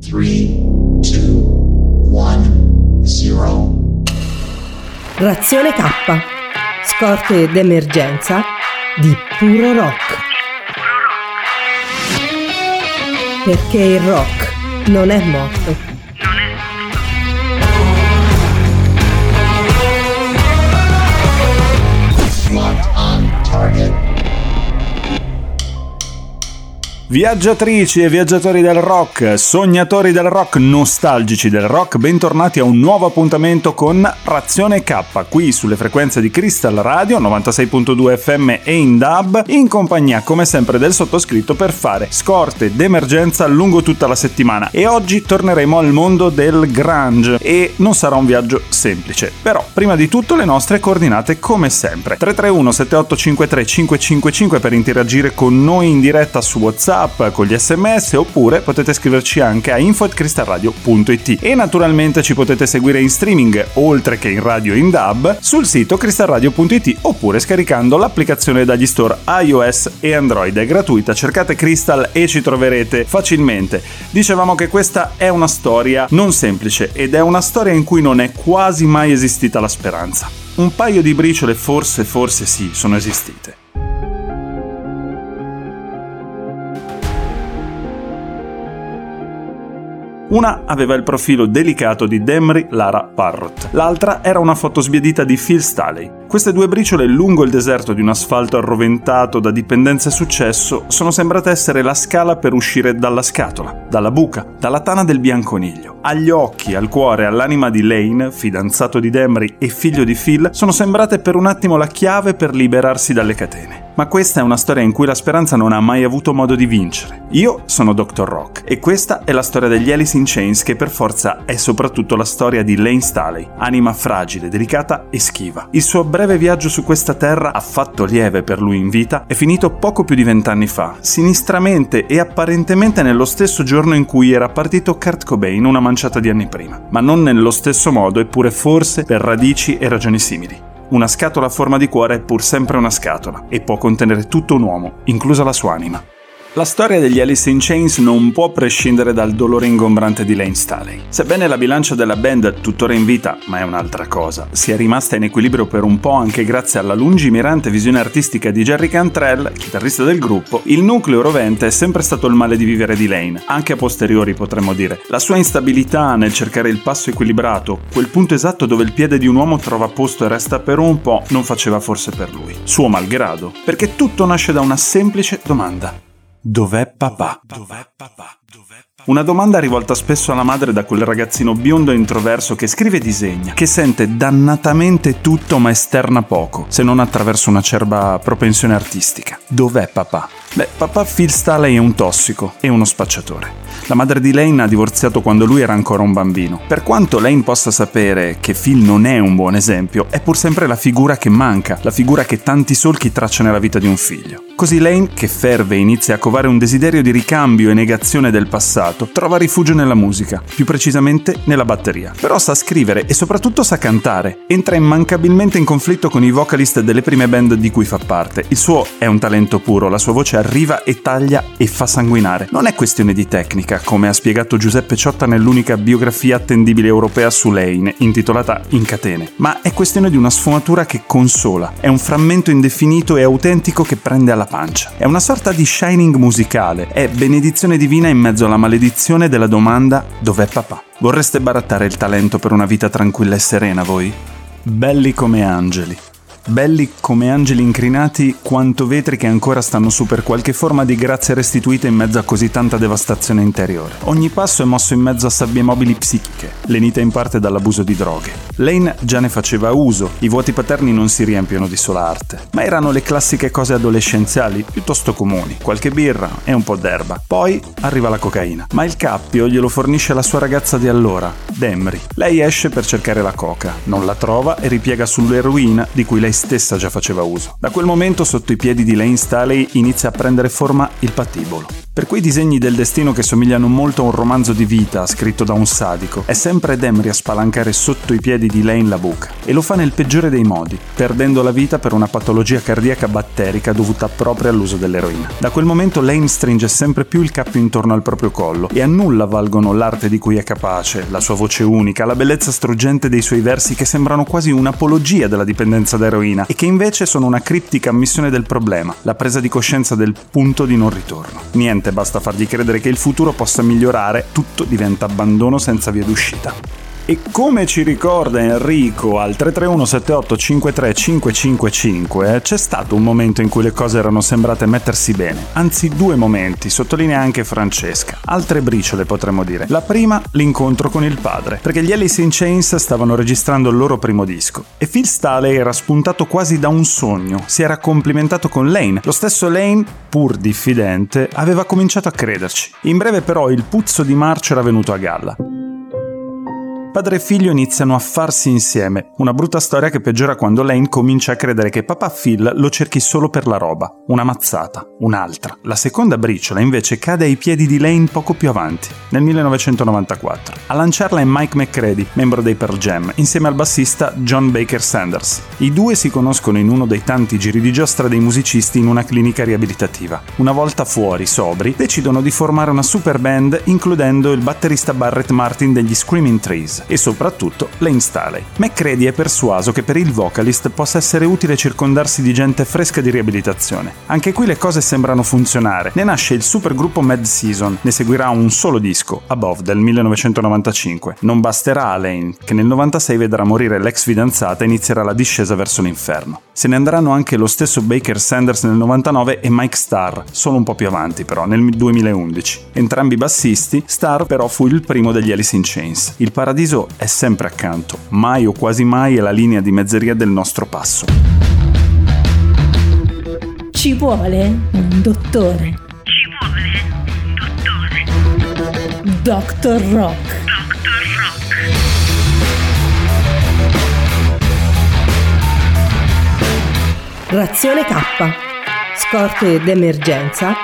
3, 2, 1, 0. Razione K. Scorte d'emergenza di puro rock. Perché il rock non è morto. Viaggiatrici e viaggiatori del rock, sognatori del rock, nostalgici del rock, bentornati a un nuovo appuntamento con Razione K, qui sulle frequenze di Crystal Radio 96.2 FM e in DAB, in compagnia come sempre del sottoscritto per fare scorte d'emergenza lungo tutta la settimana. E oggi torneremo al mondo del grunge e non sarà un viaggio semplice. Però, prima di tutto le nostre coordinate come sempre. 331 7853 555 per interagire con noi in diretta su WhatsApp con gli sms oppure potete scriverci anche a info.cristalradio.it e naturalmente ci potete seguire in streaming oltre che in radio in dub sul sito cristalradio.it oppure scaricando l'applicazione dagli store iOS e Android. È gratuita cercate Crystal e ci troverete facilmente. Dicevamo che questa è una storia non semplice ed è una storia in cui non è quasi mai esistita la speranza. Un paio di briciole forse forse sì sono esistite Una aveva il profilo delicato di Demry Lara Parrott, l'altra era una foto sbiadita di Phil Staley. Queste due briciole lungo il deserto di un asfalto arroventato da dipendenza e successo sono sembrate essere la scala per uscire dalla scatola, dalla buca, dalla tana del bianconiglio. Agli occhi, al cuore, all'anima di Lane, fidanzato di Demry e figlio di Phil, sono sembrate per un attimo la chiave per liberarsi dalle catene. Ma questa è una storia in cui la speranza non ha mai avuto modo di vincere. Io sono Dr. Rock e questa è la storia degli Alice in Chains che per forza è soprattutto la storia di Lane Staley, anima fragile, delicata e schiva. Il suo breve viaggio su questa terra, affatto lieve per lui in vita, è finito poco più di vent'anni fa, sinistramente e apparentemente nello stesso giorno in cui era partito Kurt Cobain una manciata di anni prima, ma non nello stesso modo eppure forse per radici e ragioni simili. Una scatola a forma di cuore è pur sempre una scatola e può contenere tutto un uomo, inclusa la sua anima. La storia degli Alice in Chains non può prescindere dal dolore ingombrante di Lane Staley. Sebbene la bilancia della band, tuttora in vita, ma è un'altra cosa, sia rimasta in equilibrio per un po' anche grazie alla lungimirante visione artistica di Jerry Cantrell, chitarrista del gruppo, il nucleo rovente è sempre stato il male di vivere di Lane, anche a posteriori potremmo dire. La sua instabilità nel cercare il passo equilibrato, quel punto esatto dove il piede di un uomo trova posto e resta per un po', non faceva forse per lui. Suo malgrado. Perché tutto nasce da una semplice domanda. Dov'è papà? Dov'è papà? Una domanda rivolta spesso alla madre da quel ragazzino biondo e introverso che scrive e disegna, che sente dannatamente tutto ma esterna poco, se non attraverso un'acerba propensione artistica. Dov'è papà? Beh, papà Phil Staley è un tossico e uno spacciatore. La madre di Lane ha divorziato quando lui era ancora un bambino. Per quanto Lane possa sapere che Phil non è un buon esempio, è pur sempre la figura che manca, la figura che tanti solchi traccia nella vita di un figlio. Così Lane, che ferve e inizia a covare un desiderio di ricambio e negazione del passato, trova rifugio nella musica, più precisamente nella batteria. Però sa scrivere e soprattutto sa cantare. Entra immancabilmente in conflitto con i vocalist delle prime band di cui fa parte. Il suo è un talento puro, la sua voce arriva e taglia e fa sanguinare. Non è questione di tecnica, come ha spiegato Giuseppe Ciotta nell'unica biografia attendibile europea su Lane, intitolata In catene, ma è questione di una sfumatura che consola, è un frammento indefinito e autentico che prende alla pancia. È una sorta di shining musicale, è benedizione divina in mezzo alla maledizione della domanda dov'è papà? Vorreste barattare il talento per una vita tranquilla e serena voi? Belli come angeli belli come angeli incrinati quanto vetri che ancora stanno su per qualche forma di grazia restituita in mezzo a così tanta devastazione interiore. Ogni passo è mosso in mezzo a sabbie mobili psichiche, lenite in parte dall'abuso di droghe. Lane già ne faceva uso, i vuoti paterni non si riempiono di sola arte, ma erano le classiche cose adolescenziali piuttosto comuni, qualche birra e un po' d'erba. Poi arriva la cocaina, ma il cappio glielo fornisce la sua ragazza di allora, Demry. Lei esce per cercare la coca, non la trova e ripiega sull'eroina di cui lei stessa già faceva uso. Da quel momento sotto i piedi di Lane Staley inizia a prendere forma il patibolo. Per quei disegni del destino che somigliano molto a un romanzo di vita scritto da un sadico, è sempre Demri a spalancare sotto i piedi di Lane la buca. E lo fa nel peggiore dei modi, perdendo la vita per una patologia cardiaca batterica dovuta proprio all'uso dell'eroina. Da quel momento Lane stringe sempre più il cappio intorno al proprio collo e a nulla valgono l'arte di cui è capace, la sua voce unica, la bellezza struggente dei suoi versi che sembrano quasi un'apologia della dipendenza da eroina e che invece sono una criptica ammissione del problema, la presa di coscienza del punto di non ritorno. Niente basta fargli credere che il futuro possa migliorare, tutto diventa abbandono senza via d'uscita. E come ci ricorda Enrico al 33178535555, c'è stato un momento in cui le cose erano sembrate mettersi bene, anzi due momenti, sottolinea anche Francesca. Altre briciole potremmo dire. La prima, l'incontro con il padre, perché gli Alice in Chains stavano registrando il loro primo disco e Phil Staley era spuntato quasi da un sogno, si era complimentato con Lane. Lo stesso Lane, pur diffidente, aveva cominciato a crederci. In breve però il puzzo di marcio era venuto a galla. Padre e figlio iniziano a farsi insieme, una brutta storia che peggiora quando Lane comincia a credere che papà Phil lo cerchi solo per la roba, una mazzata, un'altra. La seconda briciola invece cade ai piedi di Lane poco più avanti, nel 1994. A lanciarla è Mike McCready, membro dei Pearl Jam, insieme al bassista John Baker Sanders. I due si conoscono in uno dei tanti giri di giostra dei musicisti in una clinica riabilitativa. Una volta fuori, sobri, decidono di formare una super band includendo il batterista Barrett Martin degli Screaming Trees e soprattutto Lane Staley. McCready è persuaso che per il vocalist possa essere utile circondarsi di gente fresca di riabilitazione. Anche qui le cose sembrano funzionare. Ne nasce il supergruppo Mad Season, ne seguirà un solo disco, Above del 1995. Non basterà a Lane, che nel 96 vedrà morire l'ex fidanzata e inizierà la discesa verso l'inferno. Se ne andranno anche lo stesso Baker Sanders nel 99 e Mike Starr, solo un po' più avanti però, nel 2011. Entrambi bassisti, Starr però fu il primo degli Alice in Chains. Il paradiso sorriso è sempre accanto, mai o quasi mai è la linea di mezzeria del nostro passo. Ci vuole un dottore. Ci vuole un dottore. Dr. Rock. Dr. Rock. Razione K. Scorte d'emergenza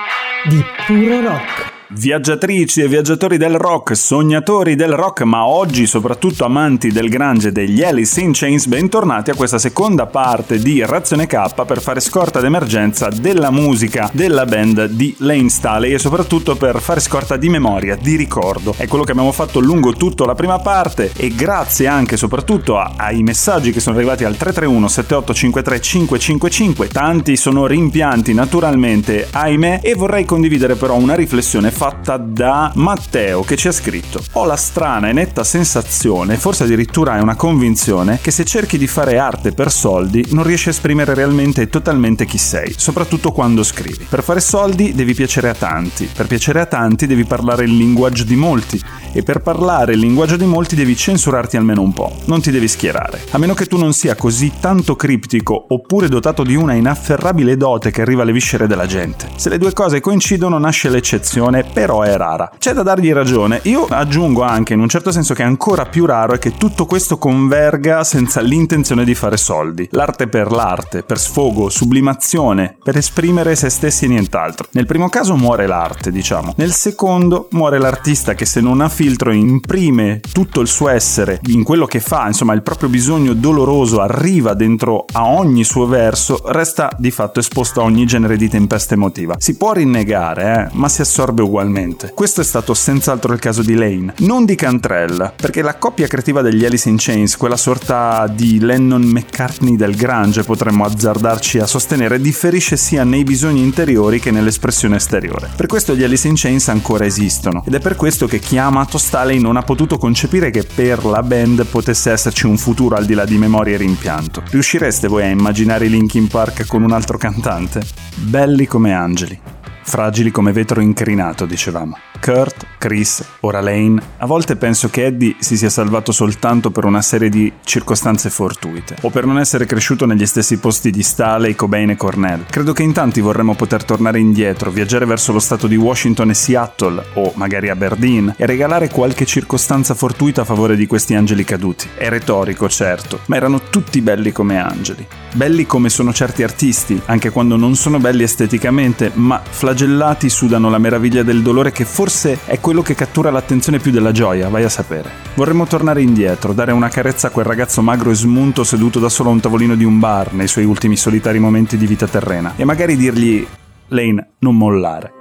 di puro rock. Viaggiatrici e viaggiatori del rock, sognatori del rock, ma oggi soprattutto amanti del grunge degli Alice in Chains, bentornati a questa seconda parte di Razione K per fare scorta d'emergenza della musica della band di Lane Staley e soprattutto per fare scorta di memoria, di ricordo. È quello che abbiamo fatto lungo tutta la prima parte e grazie anche e soprattutto a, ai messaggi che sono arrivati al 331 7853 555, tanti sono rimpianti naturalmente, ahimè, e vorrei condividere però una riflessione fatta da Matteo che ci ha scritto Ho la strana e netta sensazione, forse addirittura è una convinzione, che se cerchi di fare arte per soldi non riesci a esprimere realmente e totalmente chi sei, soprattutto quando scrivi. Per fare soldi devi piacere a tanti, per piacere a tanti devi parlare il linguaggio di molti e per parlare il linguaggio di molti devi censurarti almeno un po', non ti devi schierare. A meno che tu non sia così tanto criptico oppure dotato di una inafferrabile dote che arriva alle viscere della gente. Se le due cose coincidono nasce l'eccezione però è rara. C'è da dargli ragione. Io aggiungo anche in un certo senso che è ancora più raro è che tutto questo converga senza l'intenzione di fare soldi. L'arte per l'arte, per sfogo, sublimazione, per esprimere se stessi e nient'altro. Nel primo caso muore l'arte, diciamo. Nel secondo muore l'artista che se non ha filtro imprime tutto il suo essere in quello che fa, insomma il proprio bisogno doloroso arriva dentro a ogni suo verso, resta di fatto esposto a ogni genere di tempesta emotiva. Si può rinnegare, eh, ma si assorbe ugualmente ugualmente. Questo è stato senz'altro il caso di Lane, non di Cantrell, perché la coppia creativa degli Alice in Chains, quella sorta di Lennon-McCartney del Grange, potremmo azzardarci a sostenere, differisce sia nei bisogni interiori che nell'espressione esteriore. Per questo gli Alice in Chains ancora esistono, ed è per questo che chi ha amato Staley non ha potuto concepire che per la band potesse esserci un futuro al di là di memoria e rimpianto. Riuscireste voi a immaginare Linkin Park con un altro cantante? Belli come angeli. Fragili come vetro incrinato, dicevamo. Kurt, Chris, ora Lane. A volte penso che Eddie si sia salvato soltanto per una serie di circostanze fortuite, o per non essere cresciuto negli stessi posti di Staley, Cobain e Cornell. Credo che in tanti vorremmo poter tornare indietro, viaggiare verso lo stato di Washington e Seattle, o magari Aberdeen, e regalare qualche circostanza fortuita a favore di questi angeli caduti. È retorico, certo, ma erano tutti belli come angeli. Belli come sono certi artisti, anche quando non sono belli esteticamente, ma flagellanti flagellati sudano la meraviglia del dolore che forse è quello che cattura l'attenzione più della gioia, vai a sapere. Vorremmo tornare indietro, dare una carezza a quel ragazzo magro e smunto seduto da solo a un tavolino di un bar nei suoi ultimi solitari momenti di vita terrena e magari dirgli Lane, non mollare.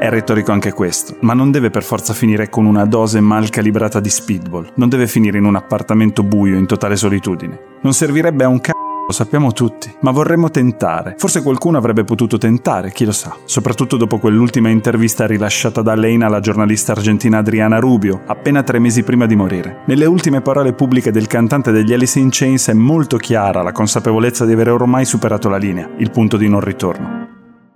È retorico anche questo, ma non deve per forza finire con una dose mal calibrata di speedball, non deve finire in un appartamento buio in totale solitudine. Non servirebbe a un c***o, lo sappiamo tutti, ma vorremmo tentare. Forse qualcuno avrebbe potuto tentare, chi lo sa. Soprattutto dopo quell'ultima intervista rilasciata da Lane alla giornalista argentina Adriana Rubio, appena tre mesi prima di morire. Nelle ultime parole pubbliche del cantante degli Alice in Chains è molto chiara la consapevolezza di avere ormai superato la linea, il punto di non ritorno.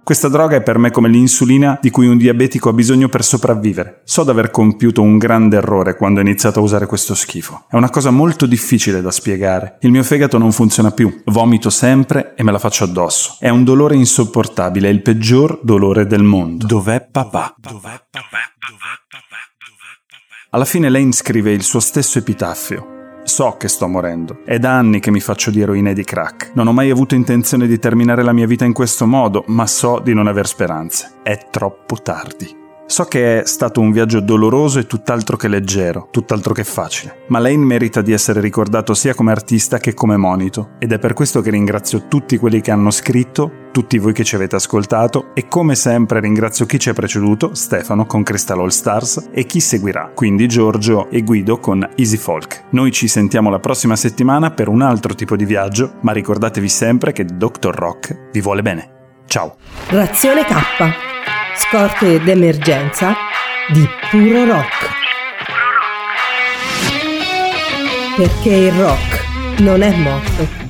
Questa droga è per me come l'insulina di cui un diabetico ha bisogno per sopravvivere. So d'aver compiuto un grande errore quando ho iniziato a usare questo schifo. È una cosa molto difficile da spiegare. Il mio fegato non funziona più, vomito sempre e me la faccio addosso. È un dolore insopportabile, è il peggior dolore del mondo. Dov'è papà? Dov'è papà? Alla fine Lane scrive il suo stesso epitaffio. So che sto morendo. È da anni che mi faccio di eroina e di crack. Non ho mai avuto intenzione di terminare la mia vita in questo modo, ma so di non aver speranze. È troppo tardi. So che è stato un viaggio doloroso e tutt'altro che leggero, tutt'altro che facile, ma Lane merita di essere ricordato sia come artista che come monito, ed è per questo che ringrazio tutti quelli che hanno scritto, tutti voi che ci avete ascoltato e come sempre ringrazio chi ci ha preceduto, Stefano con Crystal All Stars e chi seguirà, quindi Giorgio e Guido con Easy Folk. Noi ci sentiamo la prossima settimana per un altro tipo di viaggio, ma ricordatevi sempre che Dr. Rock vi vuole bene. Ciao! Razione K. Scorte d'emergenza di puro rock. Perché il rock non è morto.